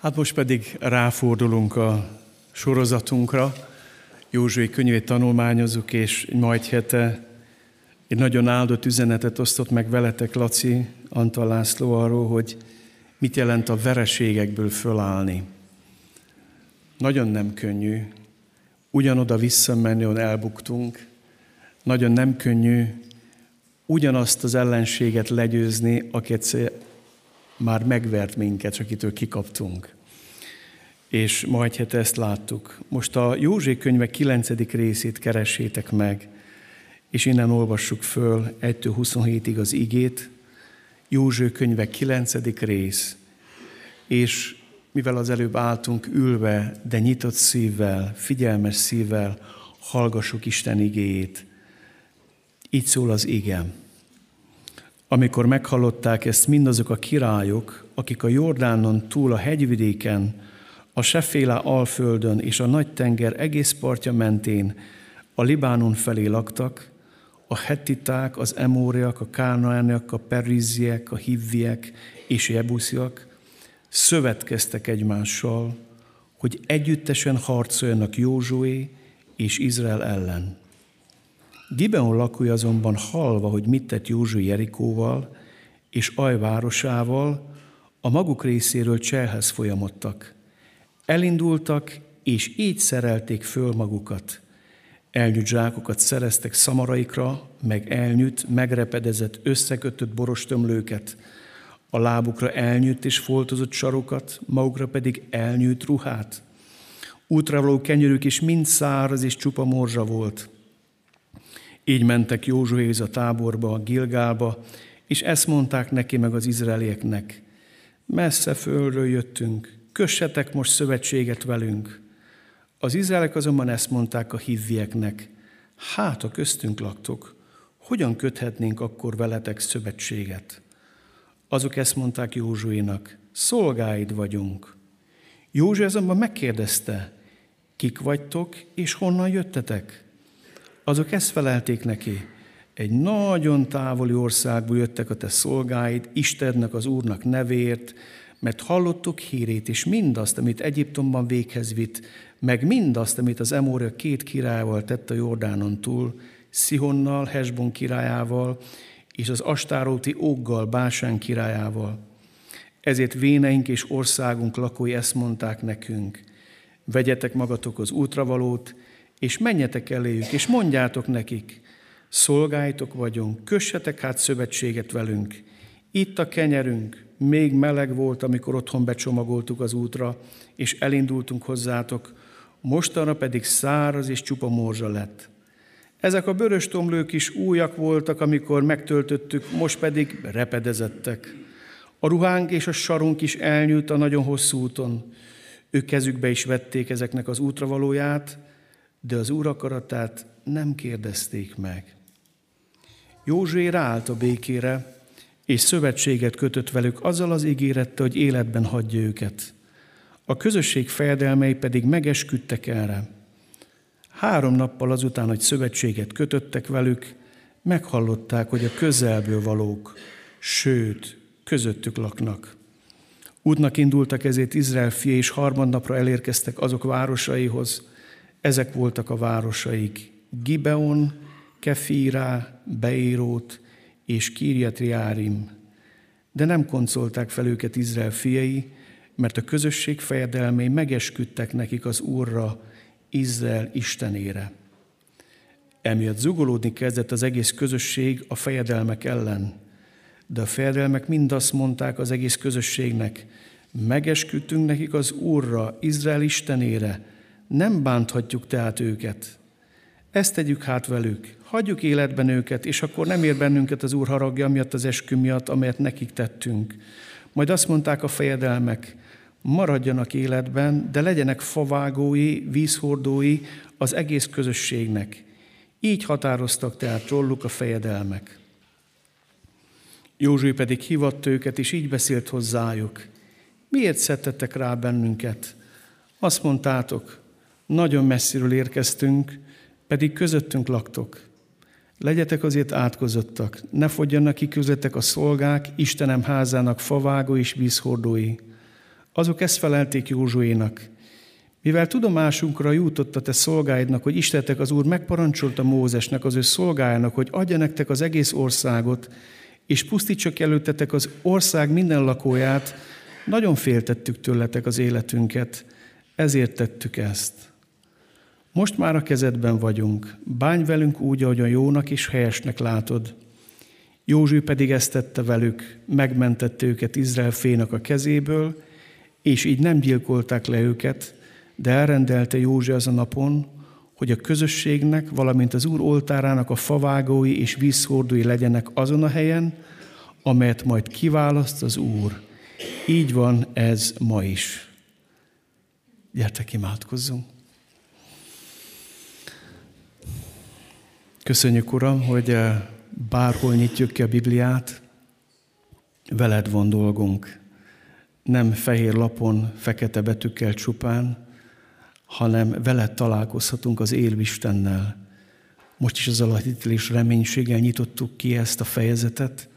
Hát most pedig ráfordulunk a sorozatunkra. Józsué könyvét tanulmányozunk, és majd hete egy nagyon áldott üzenetet osztott meg veletek Laci, Antal László arról, hogy mit jelent a vereségekből fölállni. Nagyon nem könnyű. Ugyanoda visszamenni, ahol elbuktunk. Nagyon nem könnyű ugyanazt az ellenséget legyőzni, akit már megvert minket, csak akitől kikaptunk. És majd hát ezt láttuk. Most a József könyve 9. részét keressétek meg, és innen olvassuk föl 1-27-ig az igét. József könyve 9. rész, és mivel az előbb álltunk ülve, de nyitott szívvel, figyelmes szívvel, hallgassuk Isten igéjét. Így szól az igem. Amikor meghallották ezt mindazok a királyok, akik a Jordánon túl a hegyvidéken, a Seféle alföldön és a nagy tenger egész partja mentén a Libánon felé laktak, a hettiták, az emóriak, a kánaániak, a periziek, a hivviek és jebusziak szövetkeztek egymással, hogy együttesen harcoljanak Józsué és Izrael ellen. Gibeon lakói azonban halva, hogy mit tett Józsu Jerikóval és Aj városával, a maguk részéről cselhez folyamodtak. Elindultak, és így szerelték föl magukat. Elnyűt zsákokat szereztek szamaraikra, meg elnyűt, megrepedezett, összekötött borostömlőket, a lábukra elnyűt és foltozott sarokat, magukra pedig elnyűt ruhát. Útra való kenyerük is mind száraz és csupa morzsa volt – így mentek Józsuéz a táborba, a Gilgálba, és ezt mondták neki meg az izraelieknek. Messze földről jöttünk, kössetek most szövetséget velünk. Az izraelek azonban ezt mondták a hívvieknek, hát a köztünk laktok, hogyan köthetnénk akkor veletek szövetséget? Azok ezt mondták Józsuénak, szolgáid vagyunk. Józsu azonban megkérdezte, kik vagytok és honnan jöttetek? Azok ezt felelték neki. Egy nagyon távoli országból jöttek a te szolgáid, Istennek, az Úrnak nevért, mert hallottuk hírét, és mindazt, amit Egyiptomban véghez vitt, meg mindazt, amit az Emória két királyával tett a Jordánon túl, Szihonnal, Hesbon királyával, és az Astáróti Óggal, Básán királyával. Ezért véneink és országunk lakói ezt mondták nekünk. Vegyetek magatok az útravalót, és menjetek eléjük, és mondjátok nekik, szolgáitok vagyunk, kössetek hát szövetséget velünk. Itt a kenyerünk, még meleg volt, amikor otthon becsomagoltuk az útra, és elindultunk hozzátok, mostanra pedig száraz és csupa morzsa lett. Ezek a bőrös tomlők is újak voltak, amikor megtöltöttük, most pedig repedezettek. A ruhánk és a sarunk is elnyújt a nagyon hosszú úton. Ők kezükbe is vették ezeknek az útravalóját, de az Úr akaratát nem kérdezték meg. Józsué ráállt a békére, és szövetséget kötött velük azzal az ígérettel, hogy életben hagyja őket. A közösség fejedelmei pedig megesküdtek erre. Három nappal azután, hogy szövetséget kötöttek velük, meghallották, hogy a közelből valók, sőt, közöttük laknak. Útnak indultak ezért Izrael fia, és harmadnapra elérkeztek azok városaihoz, ezek voltak a városaik, Gibeon, Kefírá, Beirót és Kirjatriárim. De nem koncolták fel őket Izrael fiai, mert a közösség fejedelmei megesküdtek nekik az Úrra, Izrael Istenére. Emiatt zugolódni kezdett az egész közösség a fejedelmek ellen. De a fejedelmek mind azt mondták az egész közösségnek, megesküdtünk nekik az Úrra, Izrael Istenére, nem bánthatjuk tehát őket. Ezt tegyük hát velük, hagyjuk életben őket, és akkor nem ér bennünket az Úr haragja miatt, az eskü miatt, amelyet nekik tettünk. Majd azt mondták a fejedelmek, maradjanak életben, de legyenek favágói, vízhordói az egész közösségnek. Így határoztak tehát róluk a fejedelmek. Józsui pedig hívatt őket, és így beszélt hozzájuk. Miért szedtetek rá bennünket? Azt mondtátok, nagyon messziről érkeztünk, pedig közöttünk laktok. Legyetek azért átkozottak, ne fogjanak ki közöttek a szolgák, Istenem házának favágó és vízhordói. Azok ezt felelték Józsuénak. Mivel tudomásunkra jutott a te szolgáidnak, hogy Istetek az Úr megparancsolta Mózesnek, az ő szolgájának, hogy adja nektek az egész országot, és pusztítsak előttetek az ország minden lakóját, nagyon féltettük tőletek az életünket, ezért tettük ezt. Most már a kezedben vagyunk, bánj velünk úgy, ahogyan jónak és helyesnek látod. Józső pedig ezt tette velük, megmentette őket Izrael fénak a kezéből, és így nem gyilkolták le őket, de elrendelte József az a napon, hogy a közösségnek, valamint az Úr oltárának a favágói és vízhordói legyenek azon a helyen, amelyet majd kiválaszt az Úr. Így van ez ma is. Gyertek, imádkozzunk! Köszönjük, Uram, hogy eh, bárhol nyitjuk ki a Bibliát, veled van dolgunk. Nem fehér lapon, fekete betűkkel csupán, hanem veled találkozhatunk az élvistennel. Most is az alapítélés reménységgel nyitottuk ki ezt a fejezetet,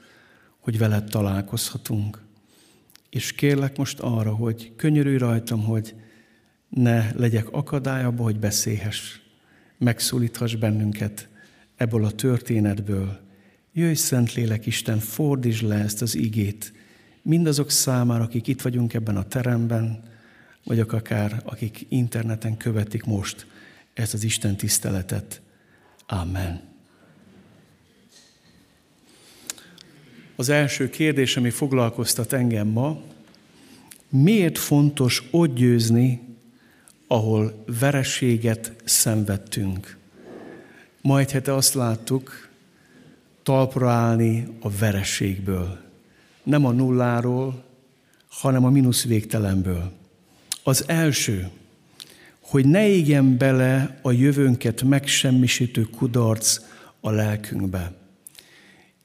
hogy veled találkozhatunk. És kérlek most arra, hogy könyörülj rajtam, hogy ne legyek akadály abba, hogy beszélhess, megszólíthass bennünket ebből a történetből. Jöjj, Szentlélek Isten, fordítsd le ezt az igét mindazok számára, akik itt vagyunk ebben a teremben, vagy akár akik interneten követik most ezt az Isten tiszteletet. Amen. Az első kérdés, ami foglalkoztat engem ma, miért fontos ott győzni, ahol vereséget szenvedtünk? Majd hete azt láttuk, talpra állni a vereségből. Nem a nulláról, hanem a mínusz végtelenből. Az első, hogy ne égjen bele a jövőnket megsemmisítő kudarc a lelkünkbe.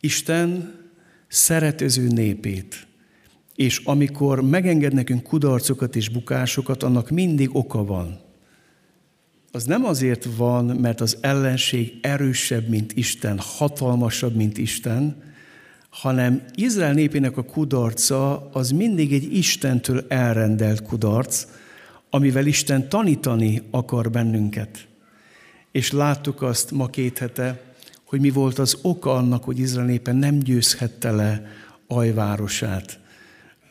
Isten szeretöző népét, és amikor megenged nekünk kudarcokat és bukásokat, annak mindig oka van. Az nem azért van, mert az ellenség erősebb, mint Isten, hatalmasabb, mint Isten, hanem Izrael népének a kudarca az mindig egy Istentől elrendelt kudarc, amivel Isten tanítani akar bennünket. És láttuk azt ma két hete, hogy mi volt az oka annak, hogy Izrael népe nem győzhette le ajvárosát.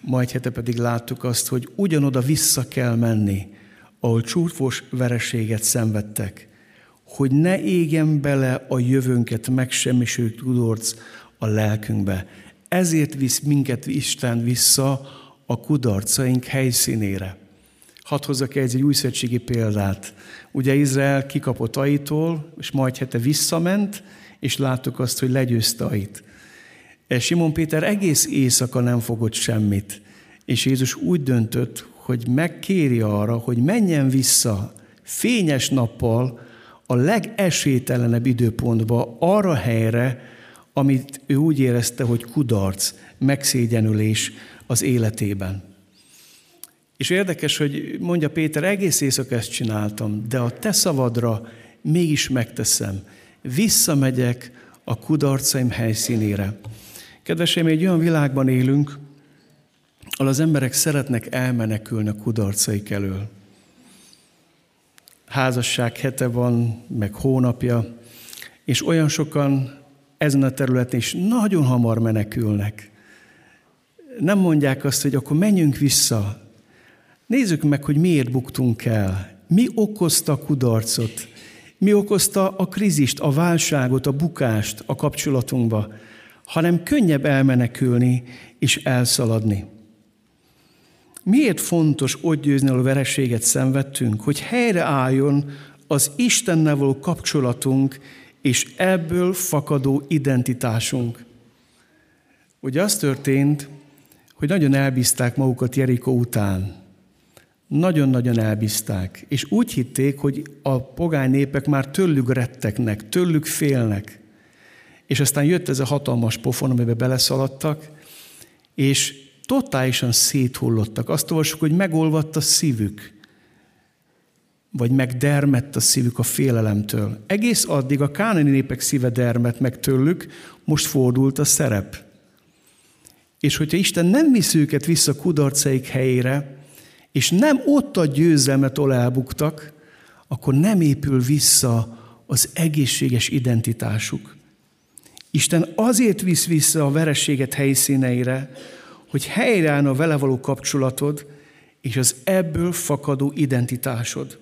Majd hete pedig láttuk azt, hogy ugyanoda vissza kell menni, ahol csúfos vereséget szenvedtek, hogy ne égjen bele a jövőnket megsemmisült tudorc a lelkünkbe. Ezért visz minket Isten vissza a kudarcaink helyszínére. Hadd hozzak egy, egy újszövetségi példát. Ugye Izrael kikapott Aitól, és majd hete visszament, és láttuk azt, hogy legyőzte Ait. Simon Péter egész éjszaka nem fogott semmit, és Jézus úgy döntött, hogy megkéri arra, hogy menjen vissza fényes nappal a legesélytelenebb időpontba, arra helyre, amit ő úgy érezte, hogy kudarc, megszégyenülés az életében. És érdekes, hogy mondja Péter, egész éjszaka ezt csináltam, de a te szavadra mégis megteszem. Visszamegyek a kudarcaim helyszínére. Kedveseim, egy olyan világban élünk, ahol az emberek szeretnek elmenekülni a kudarcaik elől. Házasság hete van, meg hónapja, és olyan sokan ezen a területen is nagyon hamar menekülnek. Nem mondják azt, hogy akkor menjünk vissza. Nézzük meg, hogy miért buktunk el. Mi okozta a kudarcot? Mi okozta a krizist, a válságot, a bukást a kapcsolatunkba? Hanem könnyebb elmenekülni és elszaladni. Miért fontos ott győzni, ahol vereséget szenvedtünk, hogy helyreálljon az Istennel való kapcsolatunk, és ebből fakadó identitásunk. Ugye az történt, hogy nagyon elbízták magukat Jerikó után. Nagyon-nagyon elbízták, és úgy hitték, hogy a pogány népek már tőlük retteknek, tőlük félnek. És aztán jött ez a hatalmas pofon, amiben beleszaladtak, és totálisan széthullottak. Azt olvasjuk, hogy megolvadt a szívük vagy megdermett a szívük a félelemtől. Egész addig a kánani népek szíve dermett meg tőlük, most fordult a szerep. És hogyha Isten nem visz őket vissza kudarcaik helyére, és nem ott a győzelmet, ahol elbuktak, akkor nem épül vissza az egészséges identitásuk. Isten azért visz vissza a verességet helyszíneire, hogy helyreállna a vele való kapcsolatod, és az ebből fakadó identitásod.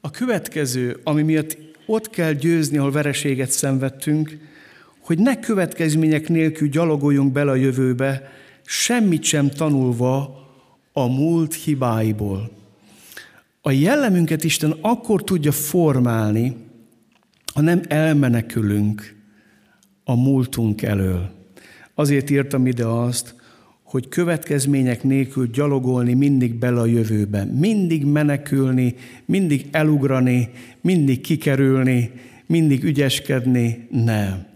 A következő, ami miatt ott kell győzni, ahol vereséget szenvedtünk, hogy ne következmények nélkül gyalogoljunk bele a jövőbe, semmit sem tanulva a múlt hibáiból. A jellemünket Isten akkor tudja formálni, ha nem elmenekülünk a múltunk elől. Azért írtam ide azt, hogy következmények nélkül gyalogolni mindig bele a jövőbe, mindig menekülni, mindig elugrani, mindig kikerülni, mindig ügyeskedni, nem.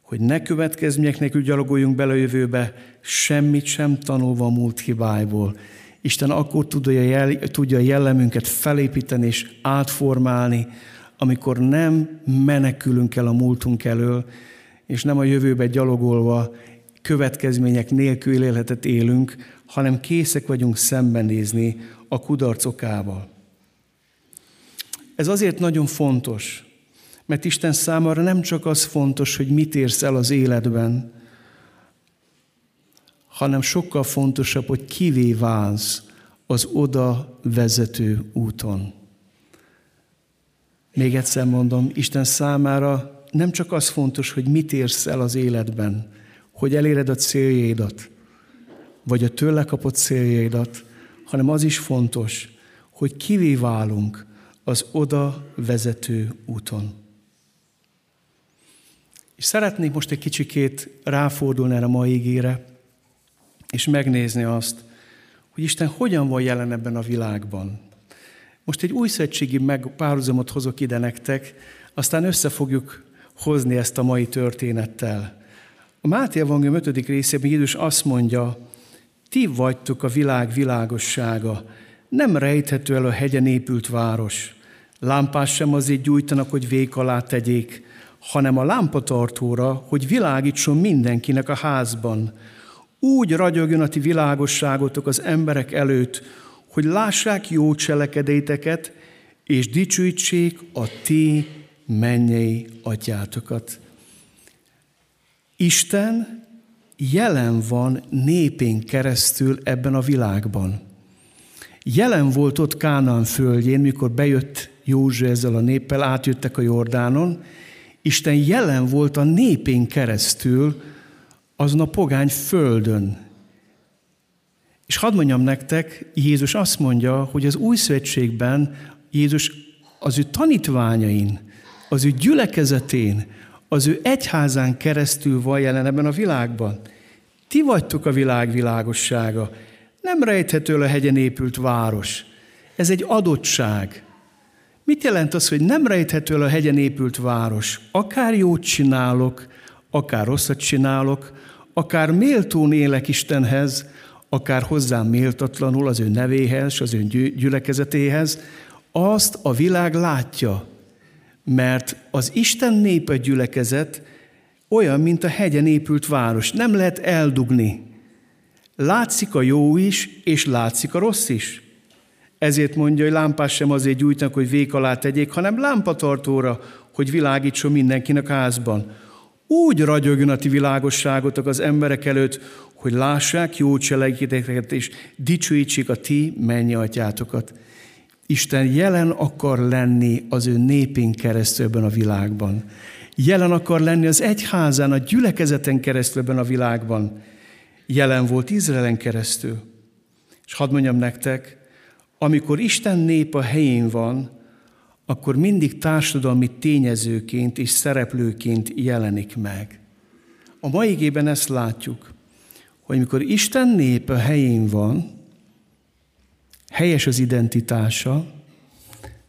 Hogy ne következmények nélkül gyalogoljunk bele a jövőbe, semmit sem tanulva a múlt hibáiból. Isten akkor tudja, jel, tudja jellemünket felépíteni és átformálni, amikor nem menekülünk el a múltunk elől, és nem a jövőbe gyalogolva következmények nélkül életet élünk, hanem készek vagyunk szembenézni a kudarc okával. Ez azért nagyon fontos, mert Isten számára nem csak az fontos, hogy mit érsz el az életben, hanem sokkal fontosabb, hogy kivé válsz az oda vezető úton. Még egyszer mondom, Isten számára nem csak az fontos, hogy mit érsz el az életben, hogy eléred a céljaidat, vagy a tőle kapott céljaidat, hanem az is fontos, hogy kivé válunk az oda vezető úton. És szeretnék most egy kicsikét ráfordulni erre a mai ígére, és megnézni azt, hogy Isten hogyan van jelen ebben a világban. Most egy új szövetségi párhuzamot hozok ide nektek, aztán össze fogjuk hozni ezt a mai történettel. A Máté Evangélium 5. részében Jézus azt mondja, ti vagytok a világ világossága, nem rejthető el a hegyen épült város. Lámpás sem azért gyújtanak, hogy vék alá tegyék, hanem a lámpatartóra, hogy világítson mindenkinek a házban. Úgy ragyogjon a ti világosságotok az emberek előtt, hogy lássák jó cselekedéteket, és dicsőítsék a ti mennyei atyátokat. Isten jelen van népén keresztül ebben a világban. Jelen volt ott Kánaán földjén, mikor bejött József ezzel a néppel, átjöttek a Jordánon, Isten jelen volt a népén keresztül azon a pogány földön. És hadd mondjam nektek, Jézus azt mondja, hogy az új szövetségben Jézus az ő tanítványain, az ő gyülekezetén, az ő egyházán keresztül van jelen ebben a világban. Ti vagytok a világ világossága. Nem rejthető a hegyen épült város. Ez egy adottság. Mit jelent az, hogy nem rejthető a hegyen épült város? Akár jót csinálok, akár rosszat csinálok, akár méltón élek Istenhez, akár hozzám méltatlanul az ő nevéhez, az ő gyülekezetéhez, azt a világ látja, mert az Isten népe gyülekezet olyan, mint a hegyen épült város. Nem lehet eldugni. Látszik a jó is, és látszik a rossz is. Ezért mondja, hogy lámpás sem azért gyújtanak, hogy vék alá tegyék, hanem lámpatartóra, hogy világítson mindenkinek házban. Úgy ragyogjon a ti világosságotok az emberek előtt, hogy lássák jó cselekedeteket, és dicsőítsék a ti mennyi atyátokat. Isten jelen akar lenni az ő népén keresztül ebben a világban. Jelen akar lenni az egyházán, a gyülekezeten keresztül ebben a világban. Jelen volt Izraelen keresztül. És hadd mondjam nektek, amikor Isten nép a helyén van, akkor mindig társadalmi tényezőként és szereplőként jelenik meg. A mai igében ezt látjuk, hogy amikor Isten nép a helyén van, helyes az identitása,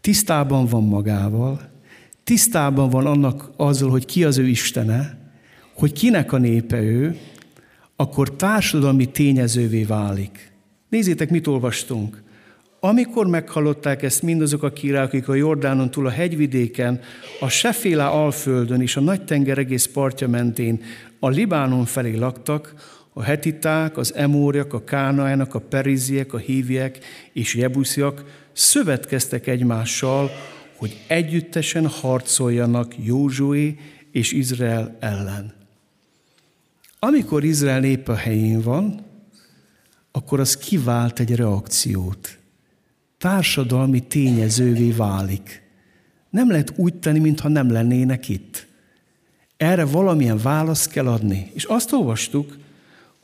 tisztában van magával, tisztában van annak azzal, hogy ki az ő Istene, hogy kinek a népe ő, akkor társadalmi tényezővé válik. Nézzétek, mit olvastunk. Amikor meghallották ezt mindazok a királyok, akik a Jordánon túl a hegyvidéken, a Seféla alföldön és a nagy tenger egész partja mentén a Libánon felé laktak, a hetiták, az emóriak, a kánaának, a periziek, a híviek és jebusziak szövetkeztek egymással, hogy együttesen harcoljanak Józsué és Izrael ellen. Amikor Izrael nép a helyén van, akkor az kivált egy reakciót. Társadalmi tényezővé válik. Nem lehet úgy tenni, mintha nem lennének itt. Erre valamilyen választ kell adni. És azt olvastuk,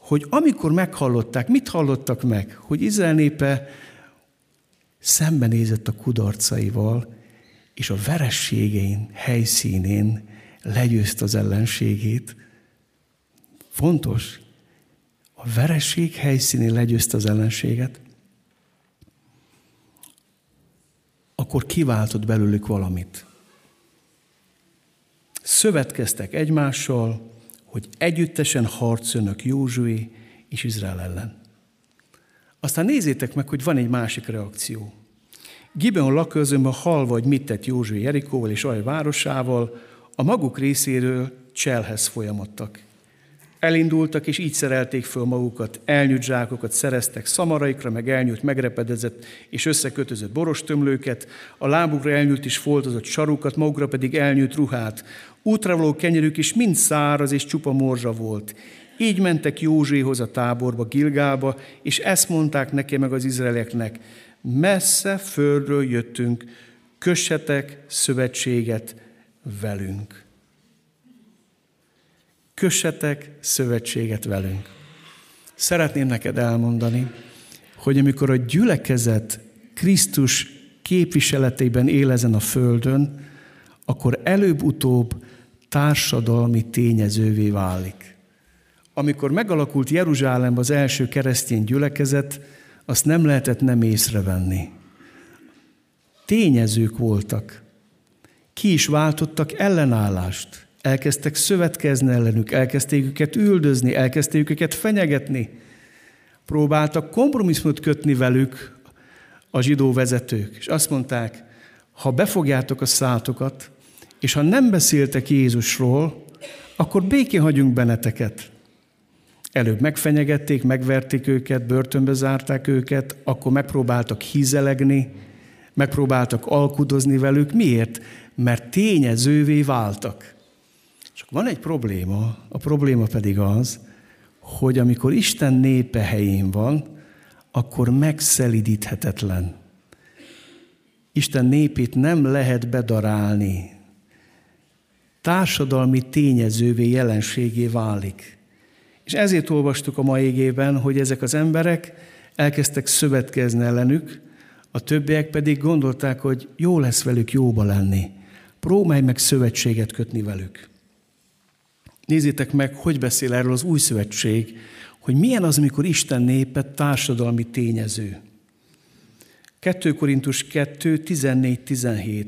hogy amikor meghallották, mit hallottak meg? Hogy Izrael népe szembenézett a kudarcaival, és a verességein helyszínén legyőzt az ellenségét. Fontos, a veresség helyszínén legyőzt az ellenséget, akkor kiváltott belőlük valamit. Szövetkeztek egymással, hogy együttesen harcolnak Józsué és Izrael ellen. Aztán nézzétek meg, hogy van egy másik reakció. Gibeon lakőzőben halva, hogy mit tett Józsué Jerikóval és Aj városával, a maguk részéről cselhez folyamodtak. Elindultak, és így szerelték föl magukat, elnyújt zsákokat szereztek szamaraikra, meg elnyújt megrepedezett és összekötözött borostömlőket, a lábukra elnyújt és foltozott sarukat, magukra pedig elnyújt ruhát. Útra való kenyerük is mind száraz és csupa morzsa volt. Így mentek Józséhoz a táborba, Gilgába, és ezt mondták neki meg az izraelieknek, messze földről jöttünk, kössetek szövetséget velünk kössetek szövetséget velünk. Szeretném neked elmondani, hogy amikor a gyülekezet Krisztus képviseletében él ezen a földön, akkor előbb-utóbb társadalmi tényezővé válik. Amikor megalakult Jeruzsálemben az első keresztény gyülekezet, azt nem lehetett nem észrevenni. Tényezők voltak. Ki is váltottak ellenállást. Elkezdtek szövetkezni ellenük, elkezdték őket üldözni, elkezdték őket fenyegetni. Próbáltak kompromisszumot kötni velük a zsidó vezetők, és azt mondták, ha befogjátok a szátokat, és ha nem beszéltek Jézusról, akkor békén hagyunk benneteket. Előbb megfenyegették, megverték őket, börtönbe zárták őket, akkor megpróbáltak hízelegni, megpróbáltak alkudozni velük. Miért? Mert tényezővé váltak. Csak van egy probléma, a probléma pedig az, hogy amikor Isten népe helyén van, akkor megszelidíthetetlen. Isten népét nem lehet bedarálni. Társadalmi tényezővé, jelenségé válik. És ezért olvastuk a mai égében, hogy ezek az emberek elkezdtek szövetkezni ellenük, a többiek pedig gondolták, hogy jó lesz velük jóba lenni. Próbálj meg szövetséget kötni velük. Nézzétek meg, hogy beszél erről az új szövetség, hogy milyen az, amikor Isten népe társadalmi tényező. 2 Korintus 2, 14-17.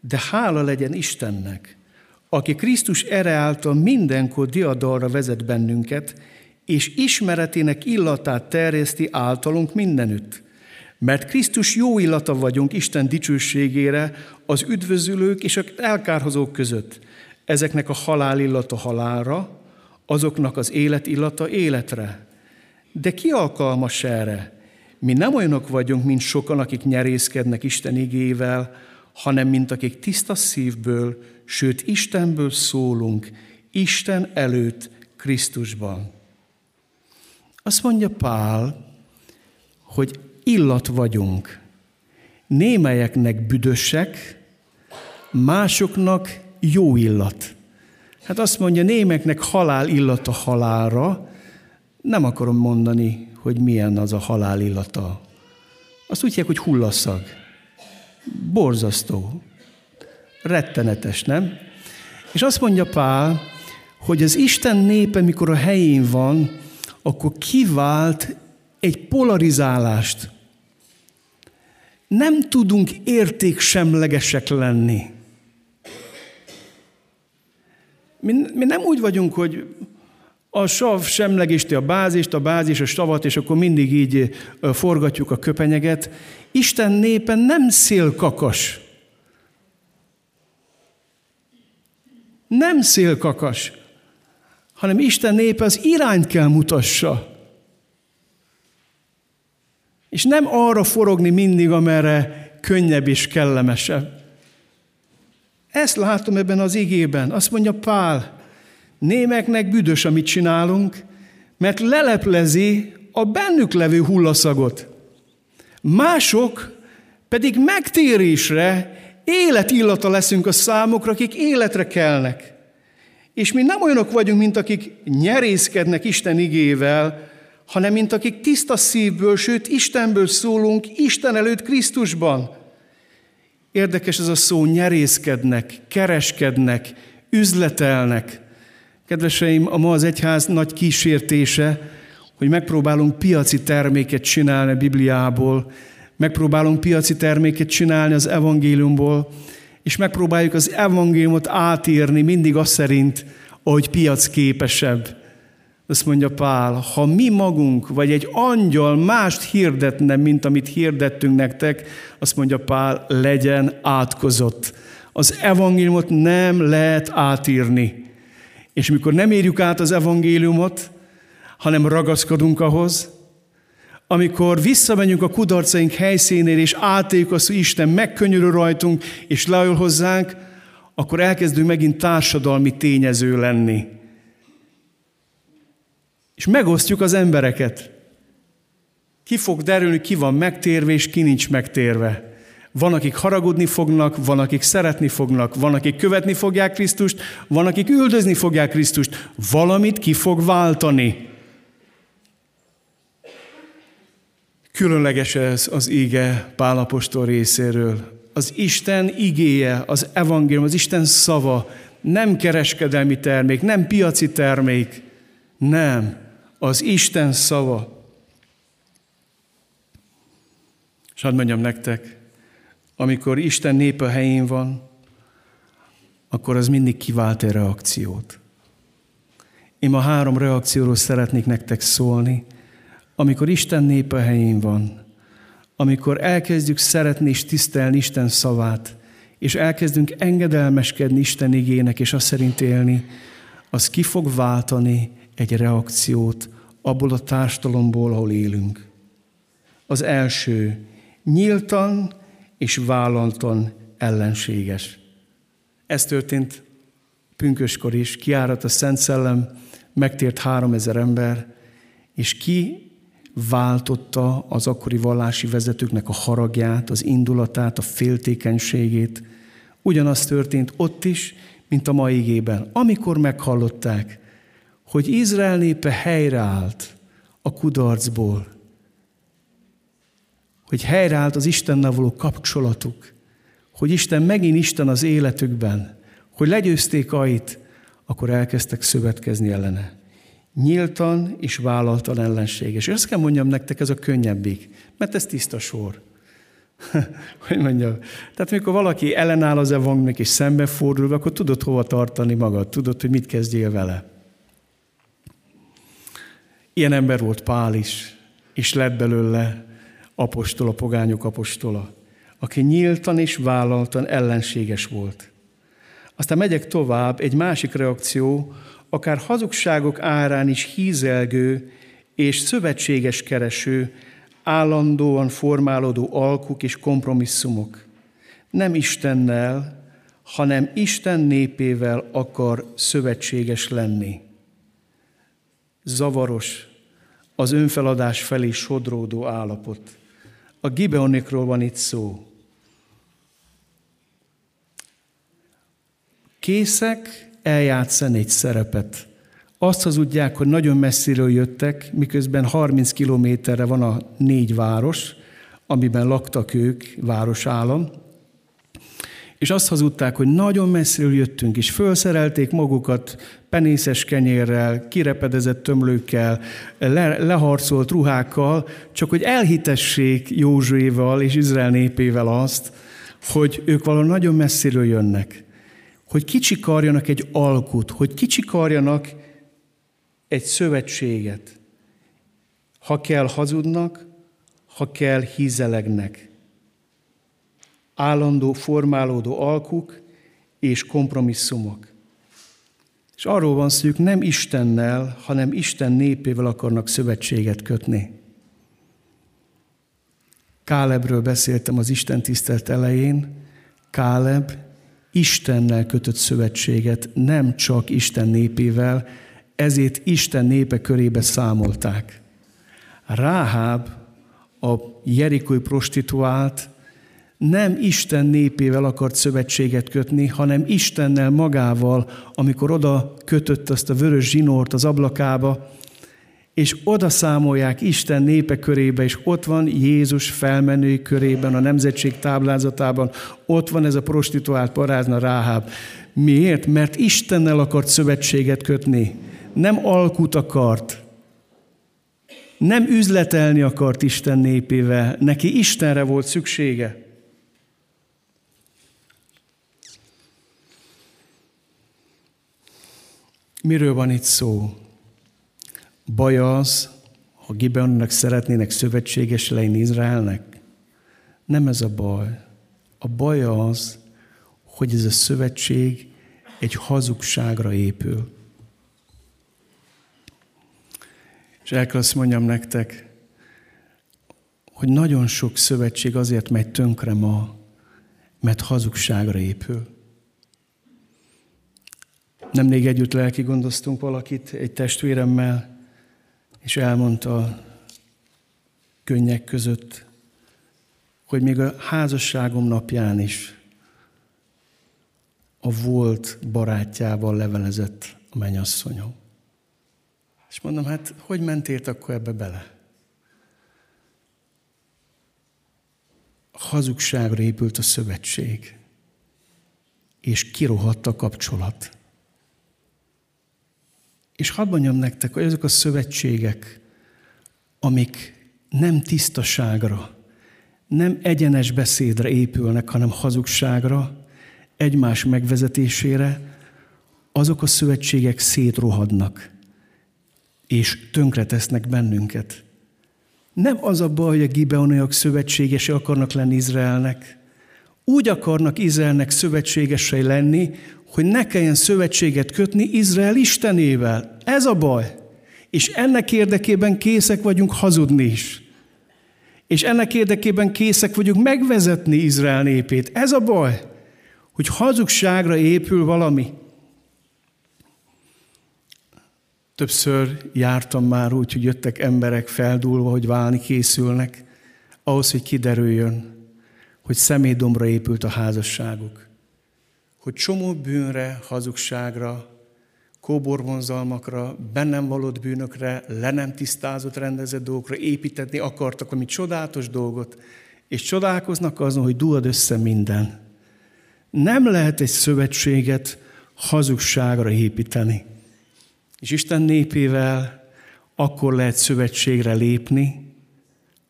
De hála legyen Istennek, aki Krisztus ere által mindenkor diadalra vezet bennünket, és ismeretének illatát terjeszti általunk mindenütt. Mert Krisztus jó illata vagyunk Isten dicsőségére az üdvözülők és az elkárhozók között – ezeknek a halál illata halálra, azoknak az élet illata életre. De ki alkalmas erre? Mi nem olyanok vagyunk, mint sokan, akik nyerészkednek Isten igével, hanem mint akik tiszta szívből, sőt Istenből szólunk, Isten előtt Krisztusban. Azt mondja Pál, hogy illat vagyunk. Némelyeknek büdösek, másoknak jó illat. Hát azt mondja, némeknek halál illata halálra, nem akarom mondani, hogy milyen az a halál illata. Azt úgy hívják, hogy hullaszag. Borzasztó. Rettenetes, nem? És azt mondja Pál, hogy az Isten népe, mikor a helyén van, akkor kivált egy polarizálást. Nem tudunk értéksemlegesek lenni. Mi, mi nem úgy vagyunk, hogy a sav semlegisti a bázist, a bázis a stavat, és akkor mindig így forgatjuk a köpenyeget. Isten népen nem szélkakas. Nem szélkakas, hanem Isten népe az irányt kell mutassa. És nem arra forogni mindig, amerre könnyebb és kellemesebb. Ezt látom ebben az igében. Azt mondja Pál, némeknek büdös, amit csinálunk, mert leleplezi a bennük levő hullaszagot. Mások pedig megtérésre, életillata leszünk a számokra, akik életre kelnek. És mi nem olyanok vagyunk, mint akik nyerészkednek Isten igével, hanem mint akik tiszta szívből, sőt Istenből szólunk, Isten előtt Krisztusban. Érdekes ez a szó, nyerészkednek, kereskednek, üzletelnek. Kedveseim, a ma az egyház nagy kísértése, hogy megpróbálunk piaci terméket csinálni a Bibliából, megpróbálunk piaci terméket csinálni az evangéliumból, és megpróbáljuk az evangéliumot átírni mindig azt szerint, ahogy piac képesebb. Azt mondja Pál, ha mi magunk, vagy egy angyal mást hirdetne, mint amit hirdettünk nektek, azt mondja Pál, legyen átkozott. Az evangéliumot nem lehet átírni. És mikor nem érjük át az evangéliumot, hanem ragaszkodunk ahhoz, amikor visszamegyünk a kudarcaink helyszínére, és átéljük hogy Isten megkönyörül rajtunk, és leül hozzánk, akkor elkezdünk megint társadalmi tényező lenni. És megosztjuk az embereket. Ki fog derülni, ki van megtérve, és ki nincs megtérve. Van, akik haragudni fognak, van, akik szeretni fognak, van, akik követni fogják Krisztust, van, akik üldözni fogják Krisztust. Valamit ki fog váltani. Különleges ez az íge Pálapostól részéről. Az Isten igéje, az evangélium, az Isten szava nem kereskedelmi termék, nem piaci termék, nem, az Isten szava. És hadd mondjam nektek, amikor Isten népe helyén van, akkor az mindig kivált egy reakciót. Én ma három reakcióról szeretnék nektek szólni, amikor Isten népe helyén van, amikor elkezdjük szeretni és tisztelni Isten szavát, és elkezdünk engedelmeskedni Isten igének, és azt szerint élni, az ki fog váltani egy reakciót abból a társadalomból, ahol élünk. Az első, nyíltan és vállaltan ellenséges. Ez történt pünköskor is, kiárat a Szent Szellem, megtért három ezer ember, és ki váltotta az akkori vallási vezetőknek a haragját, az indulatát, a féltékenységét. Ugyanaz történt ott is, mint a mai igében. Amikor meghallották, hogy Izrael népe helyreállt a kudarcból, hogy helyreállt az Istennel való kapcsolatuk, hogy Isten megint Isten az életükben, hogy legyőzték ait, akkor elkezdtek szövetkezni ellene nyíltan és vállaltan ellenséges. És azt kell mondjam nektek, ez a könnyebbik, mert ez tiszta sor. hogy mondjam, tehát amikor valaki ellenáll az evangéliumnak és szembefordul, akkor tudod hova tartani magad, tudod, hogy mit kezdjél vele. Ilyen ember volt Pál is, és lett belőle apostola, pogányok apostola, aki nyíltan és vállaltan ellenséges volt. Aztán megyek tovább, egy másik reakció, akár hazugságok árán is hízelgő és szövetséges kereső, állandóan formálódó alkuk és kompromisszumok. Nem Istennel, hanem Isten népével akar szövetséges lenni. Zavaros, az önfeladás felé sodródó állapot. A Gibeonikról van itt szó. Készek eljátszani egy szerepet. Azt hazudják, hogy nagyon messziről jöttek, miközben 30 kilométerre van a négy város, amiben laktak ők, városállam, és azt hazudták, hogy nagyon messziről jöttünk, és felszerelték magukat penészes kenyérrel, kirepedezett tömlőkkel, le, leharcolt ruhákkal, csak hogy elhitessék Józsuéval és Izrael népével azt, hogy ők valahol nagyon messziről jönnek hogy kicsikarjanak egy alkut, hogy kicsikarjanak egy szövetséget. Ha kell, hazudnak, ha kell, hízelegnek. Állandó, formálódó alkuk és kompromisszumok. És arról van hogy nem Istennel, hanem Isten népével akarnak szövetséget kötni. Kálebről beszéltem az Isten tisztelt elején. Káleb Istennel kötött szövetséget, nem csak Isten népével, ezért Isten népe körébe számolták. Ráháb, a jerikói prostituált, nem Isten népével akart szövetséget kötni, hanem Istennel magával, amikor oda kötött azt a vörös zsinort az ablakába, és oda számolják Isten népe körébe, és ott van Jézus felmenő körében, a nemzetség táblázatában, ott van ez a prostituált parázna Ráháb. Miért? Mert Istennel akart szövetséget kötni, nem alkut akart, nem üzletelni akart Isten népével, neki Istenre volt szüksége. Miről van itt szó? Baj az, ha Gibeonnak szeretnének szövetséges lenni Izraelnek? Nem ez a baj. A baj az, hogy ez a szövetség egy hazugságra épül. És el kell azt mondjam nektek, hogy nagyon sok szövetség azért megy tönkre ma, mert hazugságra épül. Nemrég együtt lelki gondoztunk valakit egy testvéremmel, és elmondta könnyek között, hogy még a házasságom napján is a volt barátjával levelezett a mennyasszonyom. És mondom, hát hogy mentél akkor ebbe bele? A hazugságra épült a szövetség, és kirohadt a kapcsolat. És hadd mondjam nektek, hogy ezek a szövetségek, amik nem tisztaságra, nem egyenes beszédre épülnek, hanem hazugságra, egymás megvezetésére, azok a szövetségek szétrohadnak, és tönkretesznek bennünket. Nem az a baj, hogy a gibeoniak szövetségese akarnak lenni Izraelnek. Úgy akarnak Izraelnek szövetségesei lenni, hogy ne kelljen szövetséget kötni Izrael Istenével. Ez a baj. És ennek érdekében készek vagyunk hazudni is. És ennek érdekében készek vagyunk megvezetni Izrael népét. Ez a baj, hogy hazugságra épül valami. Többször jártam már úgy, hogy jöttek emberek feldúlva, hogy válni készülnek, ahhoz, hogy kiderüljön, hogy személydomra épült a házasságuk hogy csomó bűnre, hazugságra, kóborvonzalmakra, bennem valott bűnökre, le nem tisztázott, rendezett dolgokra építetni akartak ami csodálatos dolgot, és csodálkoznak azon, hogy duad össze minden. Nem lehet egy szövetséget hazugságra építeni. És Isten népével akkor lehet szövetségre lépni,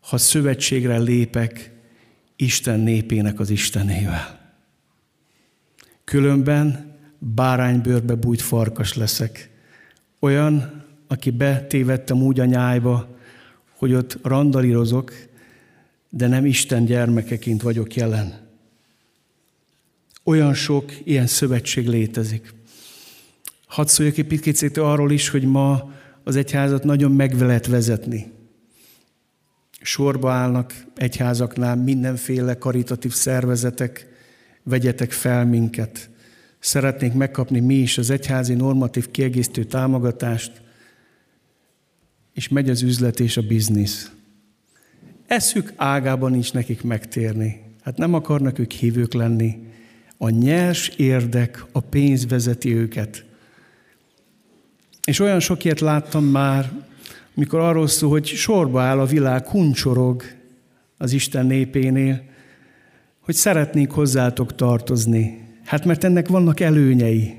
ha szövetségre lépek Isten népének az Istenével. Különben báránybőrbe bújt farkas leszek. Olyan, aki betévettem úgy a nyájba, hogy ott randalírozok, de nem Isten gyermekeként vagyok jelen. Olyan sok ilyen szövetség létezik. Hadd szóljak egy picit arról is, hogy ma az egyházat nagyon meg lehet vezetni. Sorba állnak egyházaknál mindenféle karitatív szervezetek, vegyetek fel minket. Szeretnénk megkapni mi is az egyházi normatív kiegészítő támogatást, és megy az üzlet és a biznisz. Eszük ágában nincs nekik megtérni. Hát nem akarnak ők hívők lenni. A nyers érdek, a pénz vezeti őket. És olyan sok ilyet láttam már, mikor arról szól, hogy sorba áll a világ, kuncsorog az Isten népénél, hogy szeretnénk hozzátok tartozni. Hát mert ennek vannak előnyei.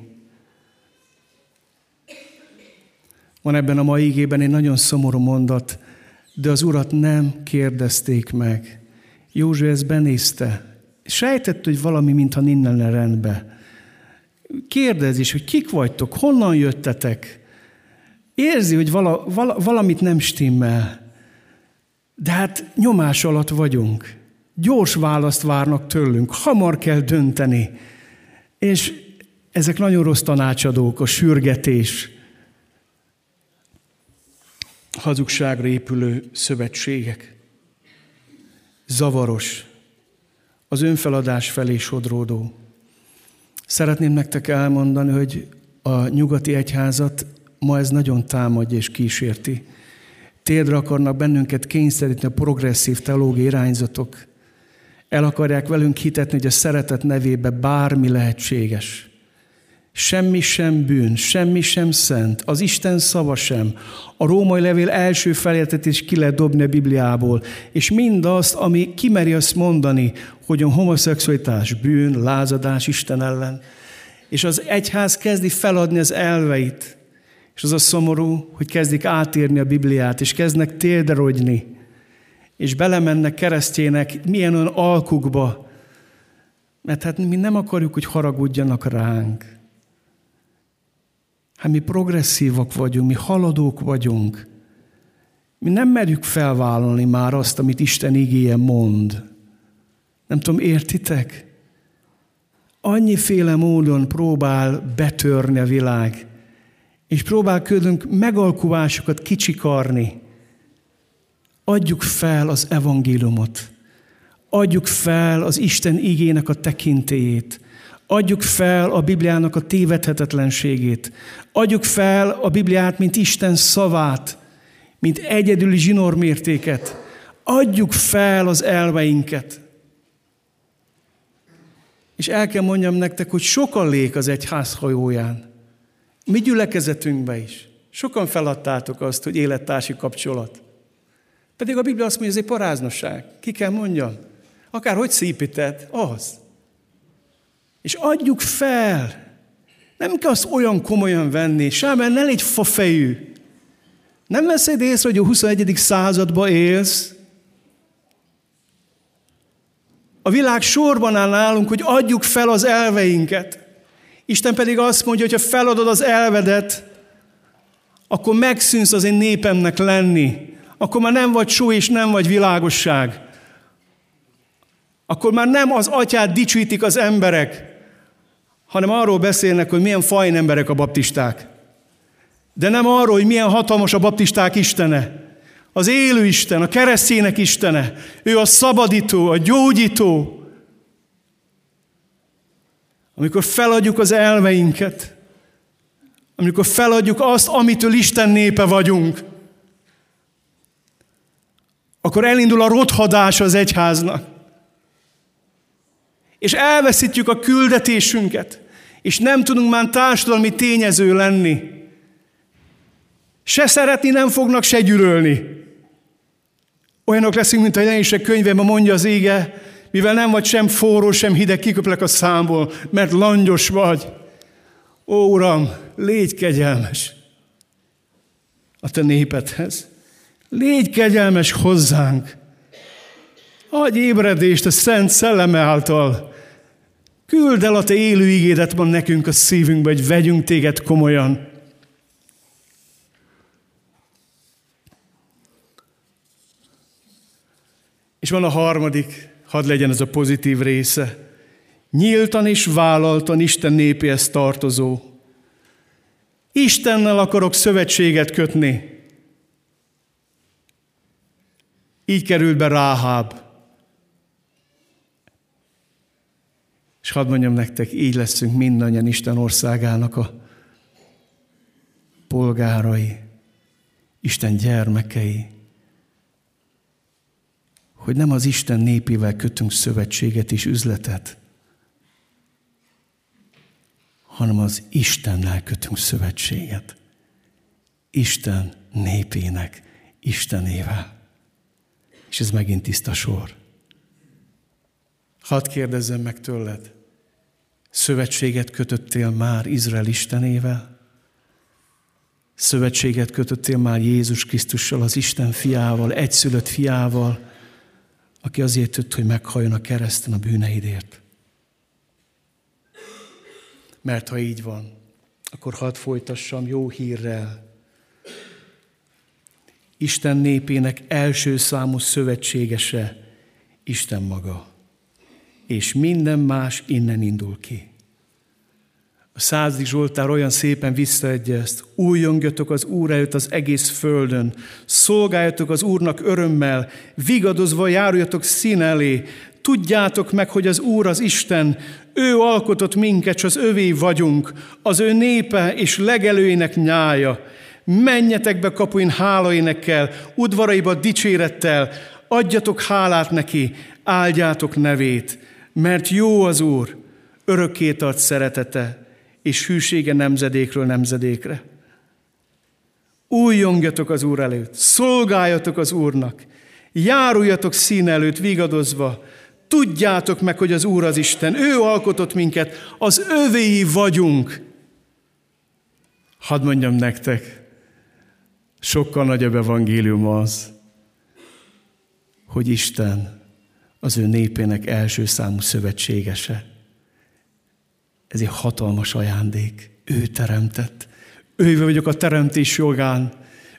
Van ebben a mai ígében egy nagyon szomorú mondat, de az urat nem kérdezték meg. József ezt benézte. Sejtett, hogy valami, mintha innen rendbe. Kérdez is, hogy kik vagytok, honnan jöttetek. Érzi, hogy vala, vala, valamit nem stimmel. De hát nyomás alatt vagyunk. Gyors választ várnak tőlünk, hamar kell dönteni. És Ezek nagyon rossz tanácsadók, a sürgetés, hazugságra épülő szövetségek. Zavaros, az önfeladás felé sodródó. Szeretném nektek elmondani, hogy a nyugati egyházat ma ez nagyon támadja és kísérti. Térdre akarnak bennünket kényszeríteni a progresszív teológiai irányzatok. El akarják velünk hitetni, hogy a szeretet nevébe bármi lehetséges. Semmi sem bűn, semmi sem szent, az Isten szava sem. A római levél első felértet is ki lehet dobni a Bibliából, és mindazt, ami kimeri azt mondani, hogy a homoszexualitás bűn, lázadás Isten ellen. És az egyház kezdi feladni az elveit, és az a szomorú, hogy kezdik átírni a Bibliát, és kezdnek térderogyni, és belemennek keresztjének milyen olyan alkukba, mert hát mi nem akarjuk, hogy haragudjanak ránk. Hát mi progresszívak vagyunk, mi haladók vagyunk. Mi nem merjük felvállalni már azt, amit Isten igéje mond. Nem tudom, értitek? Annyiféle módon próbál betörni a világ, és próbálkodunk megalkuvásokat kicsikarni. Adjuk fel az evangéliumot. Adjuk fel az Isten igének a tekintélyét. Adjuk fel a Bibliának a tévedhetetlenségét. Adjuk fel a Bibliát, mint Isten szavát, mint egyedüli zsinórmértéket. Adjuk fel az elveinket. És el kell mondjam nektek, hogy sokan lék az egy házhajóján. Mi gyülekezetünkbe is. Sokan feladtátok azt, hogy élettársi kapcsolat. Pedig a Biblia azt mondja, ez egy paráznosság. Ki kell mondjam? Akár hogy szépíted, az. És adjuk fel. Nem kell azt olyan komolyan venni. Sámán, ne légy fafejű. Nem veszed észre, hogy a 21. században élsz, a világ sorban áll nálunk, hogy adjuk fel az elveinket. Isten pedig azt mondja, hogy ha feladod az elvedet, akkor megszűnsz az én népemnek lenni. Akkor már nem vagy só és nem vagy világosság. Akkor már nem az atyát dicsítik az emberek, hanem arról beszélnek, hogy milyen fajn emberek a baptisták. De nem arról, hogy milyen hatalmas a baptisták istene. Az élő Isten, a keresztények Istene. Ő a szabadító, a gyógyító. Amikor feladjuk az elveinket, amikor feladjuk azt, amitől Isten népe vagyunk, akkor elindul a rothadás az egyháznak. És elveszítjük a küldetésünket, és nem tudunk már társadalmi tényező lenni. Se szeretni nem fognak, se gyűlölni. Olyanok leszünk, mint a jelenések könyvében mondja az ége, mivel nem vagy sem forró, sem hideg, kiköplek a számból, mert langyos vagy. Ó, Uram, légy kegyelmes a te népedhez. Légy kegyelmes hozzánk. Adj ébredést a Szent Szelleme által. Küld el a te élő ígédet van nekünk a szívünkbe, hogy vegyünk téged komolyan. És van a harmadik, hadd legyen ez a pozitív része. Nyíltan és vállaltan Isten népéhez tartozó. Istennel akarok szövetséget kötni. Így került be Ráháb. És hadd mondjam nektek, így leszünk mindannyian Isten országának a polgárai, Isten gyermekei hogy nem az Isten népével kötünk szövetséget és üzletet, hanem az Istennel kötünk szövetséget. Isten népének, Istenével. És ez megint tiszta sor. Hadd kérdezzem meg tőled, szövetséget kötöttél már Izrael Istenével? Szövetséget kötöttél már Jézus Krisztussal, az Isten fiával, egyszülött fiával, aki azért jött, hogy meghalljon a kereszten a bűneidért. Mert ha így van, akkor hadd folytassam jó hírrel. Isten népének első számú szövetségese Isten maga, és minden más innen indul ki. A századik Zsoltár olyan szépen visszaadja ezt. Újongjatok az Úr előtt az egész földön. Szolgáljatok az Úrnak örömmel. Vigadozva járuljatok szín elé. Tudjátok meg, hogy az Úr az Isten, ő alkotott minket, és az övé vagyunk, az ő népe és legelőinek nyája. Menjetek be kapuin hálaénekkel, udvaraiba dicsérettel, adjatok hálát neki, áldjátok nevét, mert jó az Úr, örökké tart szeretete, és hűsége nemzedékről nemzedékre. Újjongjatok az Úr előtt, szolgáljatok az Úrnak, járuljatok szín előtt vigadozva, tudjátok meg, hogy az Úr az Isten, ő alkotott minket, az övéi vagyunk. Hadd mondjam nektek, sokkal nagyobb evangélium az, hogy Isten az ő népének első számú szövetségese. Ez egy hatalmas ajándék. Ő teremtett. Ő vagyok a teremtés jogán.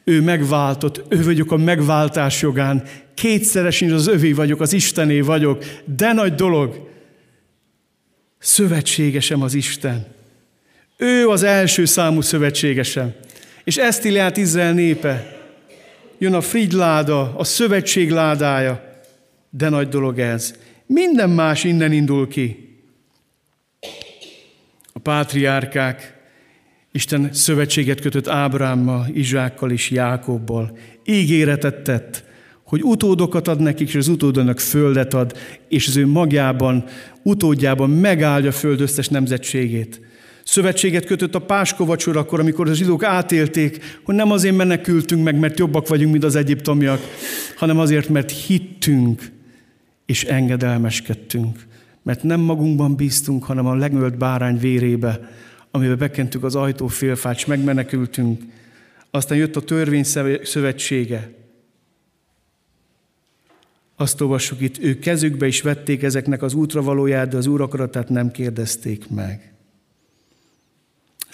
Ő megváltott. Ő vagyok a megváltás jogán. Kétszeresen az övé vagyok, az Istené vagyok. De nagy dolog. Szövetségesem az Isten. Ő az első számú szövetségesem. És ezt írja Izrael népe. Jön a frigyláda, a szövetség ládája. De nagy dolog ez. Minden más innen indul ki pátriárkák, Isten szövetséget kötött Ábrámmal, Izsákkal és Jákobbal. Ígéretet tett, hogy utódokat ad nekik, és az utódónak földet ad, és az ő magjában, utódjában megáldja a föld összes nemzetségét. Szövetséget kötött a Páskova akkor, amikor az zsidók átélték, hogy nem azért menekültünk meg, mert jobbak vagyunk, mint az egyiptomiak, hanem azért, mert hittünk és engedelmeskedtünk mert nem magunkban bíztunk, hanem a legölt bárány vérébe, amiben bekentük az ajtó félfát, és megmenekültünk. Aztán jött a törvény szövetsége. Azt olvassuk itt, ők kezükbe is vették ezeknek az útra valóját, de az úr akaratát nem kérdezték meg.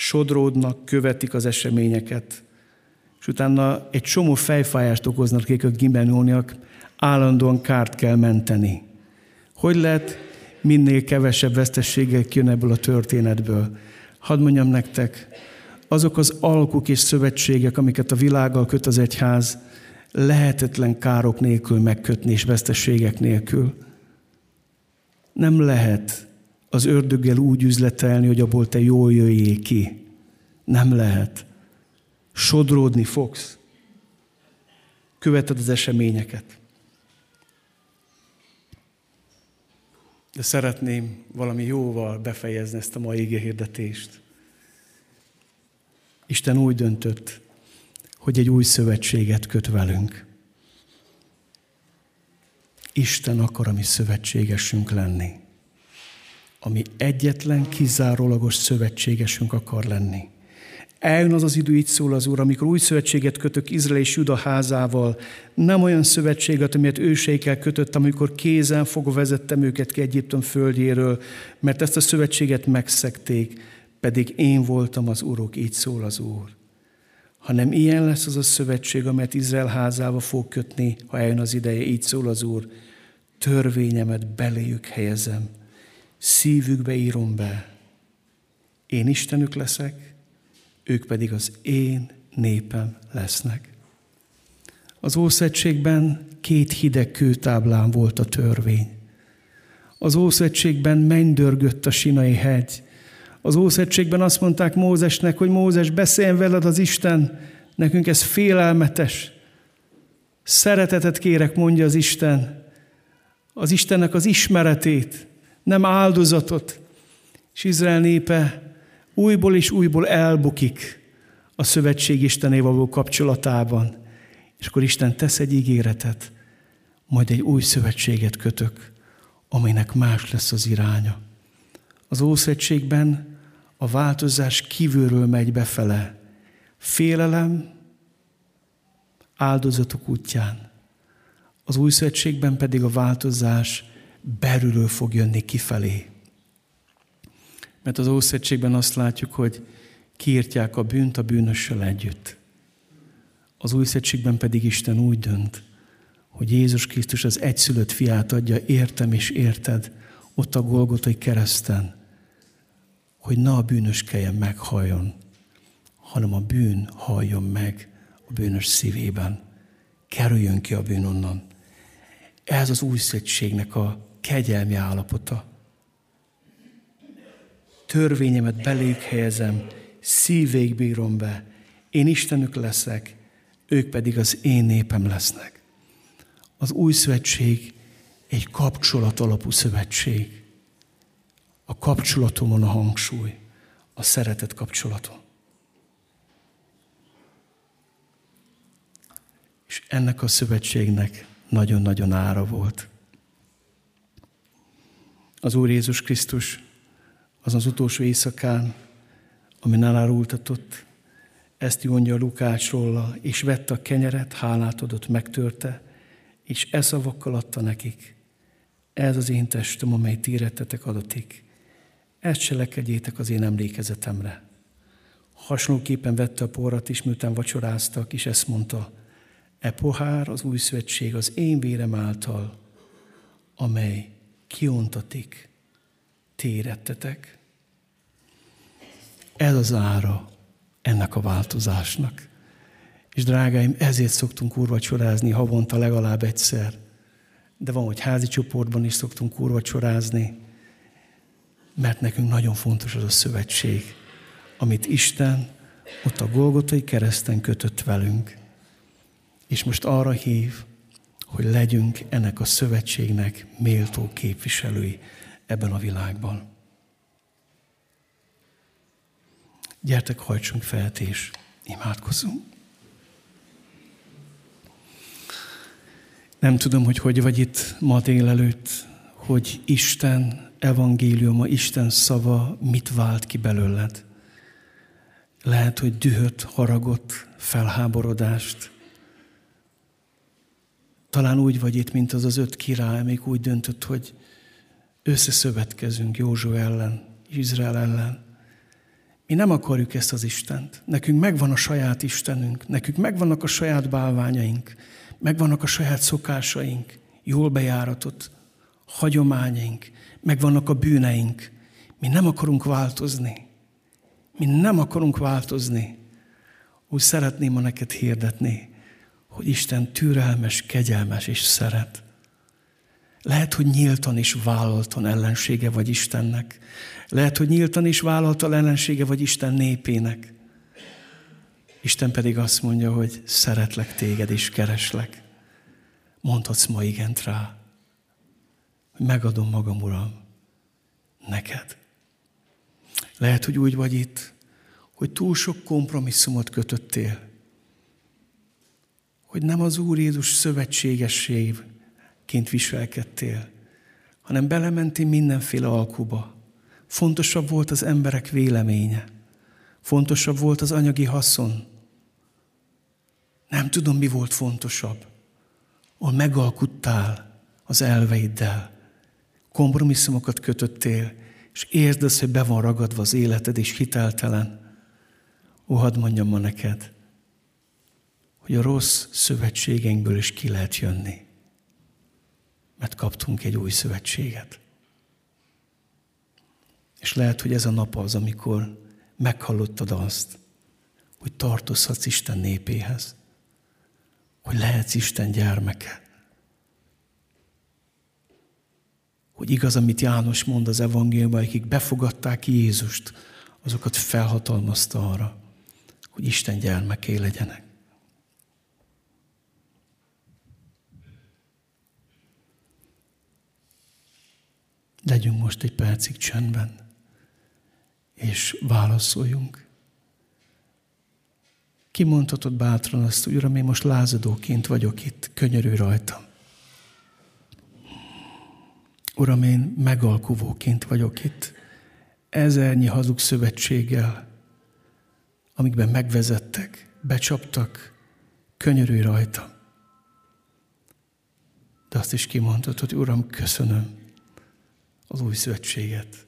Sodródnak, követik az eseményeket, és utána egy csomó fejfájást okoznak, akik a gimenóniak, állandóan kárt kell menteni. Hogy lehet minél kevesebb vesztességgel jön ebből a történetből. Hadd mondjam nektek, azok az alkuk és szövetségek, amiket a világgal köt az egyház, lehetetlen károk nélkül megkötni és vesztességek nélkül. Nem lehet az ördöggel úgy üzletelni, hogy abból te jól jöjjél ki. Nem lehet. Sodródni fogsz. Követed az eseményeket. de szeretném valami jóval befejezni ezt a mai hirdetést. Isten úgy döntött, hogy egy új szövetséget köt velünk. Isten akar a mi szövetségesünk lenni. Ami egyetlen, kizárólagos szövetségesünk akar lenni. Eljön az az idő, így szól az Úr, amikor új szövetséget kötök Izrael és Juda házával, nem olyan szövetséget, amelyet őseikkel kötött, amikor kézen fogva vezettem őket ki Egyiptom földjéről, mert ezt a szövetséget megszekték, pedig én voltam az Urok, így szól az Úr. Hanem ilyen lesz az a szövetség, amelyet Izrael házába fog kötni, ha eljön az ideje, így szól az Úr, törvényemet beléjük helyezem, szívükbe írom be. Én Istenük leszek, ők pedig az én népem lesznek. Az Ószegységben két hideg kőtáblán volt a törvény. Az Ószegységben mennydörgött a Sinai hegy. Az Ószegységben azt mondták Mózesnek, hogy Mózes, beszéljen veled az Isten, nekünk ez félelmetes. Szeretetet kérek, mondja az Isten, az Istennek az ismeretét, nem áldozatot. És Izrael népe újból és újból elbukik a szövetség Istenével való kapcsolatában. És akkor Isten tesz egy ígéretet, majd egy új szövetséget kötök, aminek más lesz az iránya. Az Ószövetségben a változás kívülről megy befele. Félelem, áldozatok útján. Az új szövetségben pedig a változás belülről fog jönni kifelé. Mert az Ószegységben azt látjuk, hogy kiírtják a bűnt a bűnössel együtt. Az új szegységben pedig Isten úgy dönt, hogy Jézus Krisztus az egyszülött fiát adja értem és érted ott a Golgotai kereszten, hogy na a bűnös kelljen meghalljon, hanem a bűn halljon meg a bűnös szívében. Kerüljön ki a bűn onnan. Ez az új szövetségnek a kegyelmi állapota. Törvényemet beléjük helyezem, szívvéig bírom be, én Istenük leszek, ők pedig az én népem lesznek. Az új szövetség egy kapcsolat alapú szövetség. A kapcsolatomon a hangsúly, a szeretet kapcsolaton. És ennek a szövetségnek nagyon-nagyon ára volt. Az Úr Jézus Krisztus az az utolsó éjszakán, amin elárultatott, ezt mondja Lukács róla, és vette a kenyeret, hálát adott, megtörte, és e szavakkal adta nekik. Ez az én testem, amely ti érettetek adatik. Ezt cselekedjétek az én emlékezetemre. Hasonlóképpen vette a porrat is, miután vacsoráztak, és ezt mondta, e pohár az új szövetség az én vérem által, amely kiontatik, ti érettetek. Ez az ára ennek a változásnak. És drágáim, ezért szoktunk úrvacsorázni havonta legalább egyszer. De van, hogy házi csoportban is szoktunk úrvacsorázni, mert nekünk nagyon fontos az a szövetség, amit Isten ott a Golgotai kereszten kötött velünk. És most arra hív, hogy legyünk ennek a szövetségnek méltó képviselői ebben a világban. Gyertek, hajtsunk fel, és imádkozzunk. Nem tudom, hogy hogy vagy itt ma délelőtt, hogy Isten evangéliuma, Isten szava mit vált ki belőled. Lehet, hogy dühöt, haragot, felháborodást. Talán úgy vagy itt, mint az az öt király, amik úgy döntött, hogy összeszövetkezünk Józsó ellen, Izrael ellen. Mi nem akarjuk ezt az Istent. Nekünk megvan a saját Istenünk, nekünk megvannak a saját bálványaink, megvannak a saját szokásaink, jól bejáratott hagyományaink, megvannak a bűneink. Mi nem akarunk változni. Mi nem akarunk változni. Úgy szeretném ma neked hirdetni, hogy Isten türelmes, kegyelmes és szeret. Lehet, hogy nyíltan is vállaltan ellensége vagy Istennek. Lehet, hogy nyíltan is vállalta ellensége vagy Isten népének. Isten pedig azt mondja, hogy szeretlek téged és kereslek. Mondhatsz ma igent rá. Megadom magam, Uram, neked. Lehet, hogy úgy vagy itt, hogy túl sok kompromisszumot kötöttél, hogy nem az Úr Jézus szövetségességként viselkedtél, hanem belementél mindenféle alkuba. Fontosabb volt az emberek véleménye. Fontosabb volt az anyagi haszon. Nem tudom, mi volt fontosabb. Ahol megalkuttál az elveiddel, kompromisszumokat kötöttél, és érd azt, hogy be van ragadva az életed, és hiteltelen. Ó, hadd mondjam ma neked, hogy a rossz szövetségeinkből is ki lehet jönni. Mert kaptunk egy új szövetséget. És lehet, hogy ez a nap az, amikor meghallottad azt, hogy tartozhatsz Isten népéhez, hogy lehetsz Isten gyermeke. Hogy igaz, amit János mond az evangéliumban, akik befogadták Jézust, azokat felhatalmazta arra, hogy Isten gyermeké legyenek. Legyünk most egy percig csendben és válaszoljunk. Kimondhatod bátran azt, hogy Uram, én most lázadóként vagyok itt, könyörű rajtam. Uram, én megalkuvóként vagyok itt, ezernyi hazug szövetséggel, amikben megvezettek, becsaptak, könyörű rajta. De azt is kimondhatod, hogy Uram, köszönöm az új szövetséget.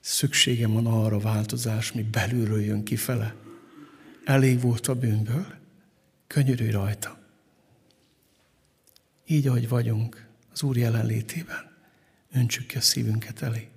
Szükségem van arra változás, mi belülről jön kifele. Elég volt a bűnből, könyörülj rajta. Így, ahogy vagyunk, az Úr jelenlétében, öntsük ki a szívünket elé.